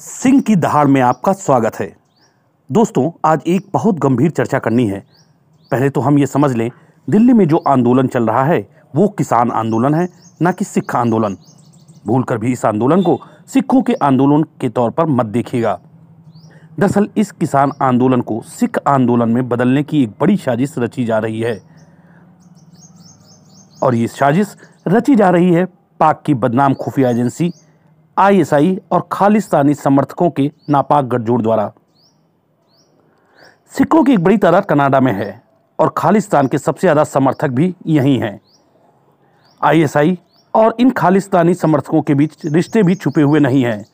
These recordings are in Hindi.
सिंह की दहाड़ में आपका स्वागत है। दोस्तों, आज एक बहुत गंभीर चर्चा करनी है। पहले तो हम ये समझ लें, दिल्ली में जो आंदोलन चल रहा है, वो किसान आंदोलन है, ना कि सिख आंदोलन। भूलकर भी इस आंदोलन को सिखों के आंदोलन के तौर पर मत देखिएगा। दरअसल, इस किसान आंदोलन को सिख आंदोलन में बदलने की एक बड़ी साजिश रची जा रही है। और ये साजिश रची जा रही है पाक की बदनाम खुफिया एजेंसी आईएसआई और खालिस्तानी समर्थकों के नापाक गठजोड़ द्वारा। सिखों की एक बड़ी तादाद कनाडा में है और खालिस्तान के सबसे ज़्यादा समर्थक भी यहीं हैं। आईएसआई और इन खालिस्तानी समर्थकों के बीच रिश्ते भी छुपे हुए नहीं हैं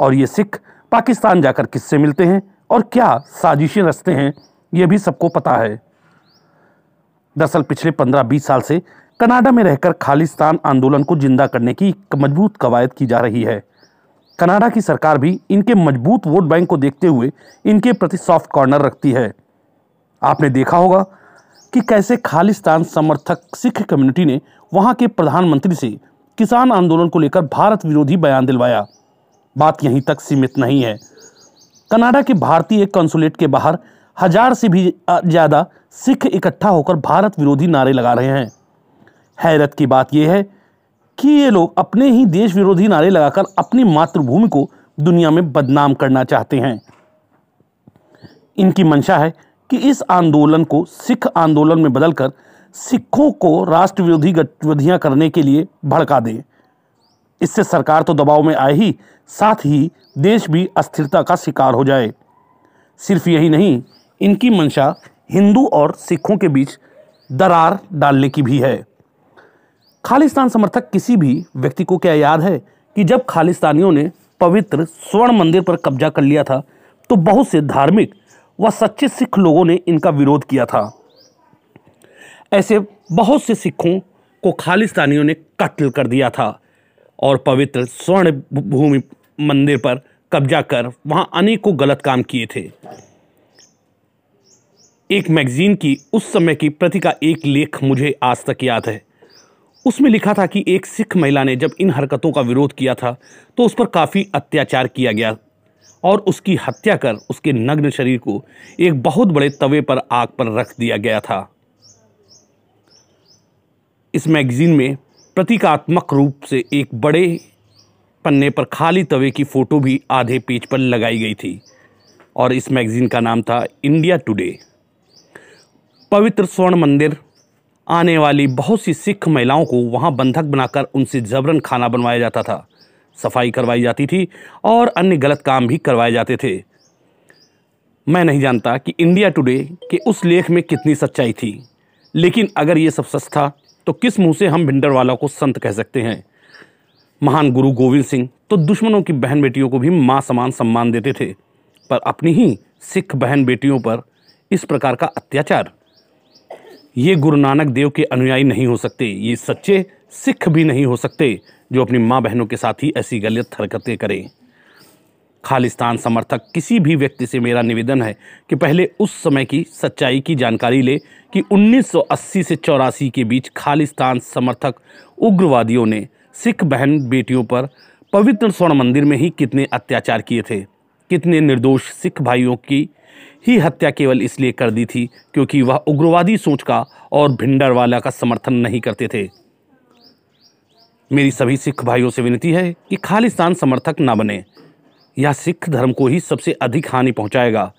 और ये सिख पाकिस्तान जाकर किससे मिलते हैं और क्या साजिशें रचते हैं, ये भी सबको पता है। दरअसल पिछले पंद्रह बीस साल से कनाडा में रहकर खालिस्तान आंदोलन को ज़िंदा करने की मज़बूत कवायद की जा रही है। कनाडा की सरकार भी इनके मज़बूत वोट बैंक को देखते हुए इनके प्रति सॉफ्ट कॉर्नर रखती है। आपने देखा होगा कि कैसे खालिस्तान समर्थक सिख कम्युनिटी ने वहाँ के प्रधानमंत्री से किसान आंदोलन को लेकर भारत विरोधी बयान दिलवाया। बात यहीं तक सीमित नहीं है। कनाडा के भारतीय कंसुलेट के बाहर हज़ार से भी ज़्यादा सिख इकट्ठा होकर भारत विरोधी नारे लगा रहे हैं। हैरत की बात यह है कि ये लोग अपने ही देश विरोधी नारे लगाकर अपनी मातृभूमि को दुनिया में बदनाम करना चाहते हैं। इनकी मंशा है कि इस आंदोलन को सिख आंदोलन में बदलकर सिखों को राष्ट्र विरोधी गतिविधियाँ करने के लिए भड़का दें। इससे सरकार तो दबाव में आए ही, साथ ही देश भी अस्थिरता का शिकार हो जाए। सिर्फ़ यही नहीं, इनकी मंशा हिंदू और सिखों के बीच दरार डालने की भी है। खालिस्तान समर्थक किसी भी व्यक्ति को क्या याद है कि जब खालिस्तानियों ने पवित्र स्वर्ण मंदिर पर कब्जा कर लिया था तो बहुत से धार्मिक व सच्चे सिख लोगों ने इनका विरोध किया था। ऐसे बहुत से सिखों को खालिस्तानियों ने कत्ल कर दिया था और पवित्र स्वर्ण भूमि मंदिर पर कब्जा कर वहाँ अनेकों गलत काम किए थे। एक मैगजीन की उस समय की प्रति का एक लेख मुझे आज तक याद है। उसमें लिखा था कि एक सिख महिला ने जब इन हरकतों का विरोध किया था तो उस पर काफ़ी अत्याचार किया गया और उसकी हत्या कर उसके नग्न शरीर को एक बहुत बड़े तवे पर आग पर रख दिया गया था। इस मैगजीन में प्रतीकात्मक रूप से एक बड़े पन्ने पर खाली तवे की फ़ोटो भी आधे पेज पर लगाई गई थी और इस मैगज़ीन का नाम था इंडिया टुडे। पवित्र स्वर्ण मंदिर आने वाली बहुत सी सिख महिलाओं को वहाँ बंधक बनाकर उनसे जबरन खाना बनवाया जाता था। सफ़ाई करवाई जाती थी और अन्य गलत काम भी करवाए जाते थे। मैं नहीं जानता कि इंडिया टुडे के उस लेख में कितनी सच्चाई थी, लेकिन अगर ये सब सच था तो किस मुँह से हम भिंडर भिंडरवाला को संत कह सकते हैं? महान गुरु गोविंद सिंह तो दुश्मनों की बहन बेटियों को भी माँ समान सम्मान देते थे, पर अपनी ही सिख बहन बेटियों पर इस प्रकार का अत्याचार ये गुरु नानक देव के अनुयायी नहीं हो सकते, ये सच्चे सिख भी नहीं हो सकते, जो अपनी माँ बहनों के साथ ही ऐसी गलत हरकतें करें। खालिस्तान समर्थक किसी भी व्यक्ति से मेरा निवेदन है कि पहले उस समय की सच्चाई की जानकारी ले कि 1980 से चौरासी के बीच खालिस्तान समर्थक उग्रवादियों ने सिख बहन बेटियों पर पवित्र स्वर्ण मंदिर में ही कितने अत्याचार किए थे, कितने निर्दोष सिख भाइयों की ही हत्या केवल इसलिए कर दी थी क्योंकि वह उग्रवादी सोच का और भिंडरवाला का समर्थन नहीं करते थे। मेरी सभी सिख भाइयों से विनती है कि खालिस्तान समर्थक न बने। यह सिख धर्म को ही सबसे अधिक हानि पहुंचाएगा।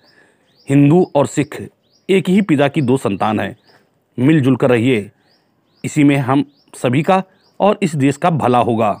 हिंदू और सिख एक ही पिता की दो संतान है। मिलजुल कर रहिए। इसी में हम सभी का और इस देश का भला होगा।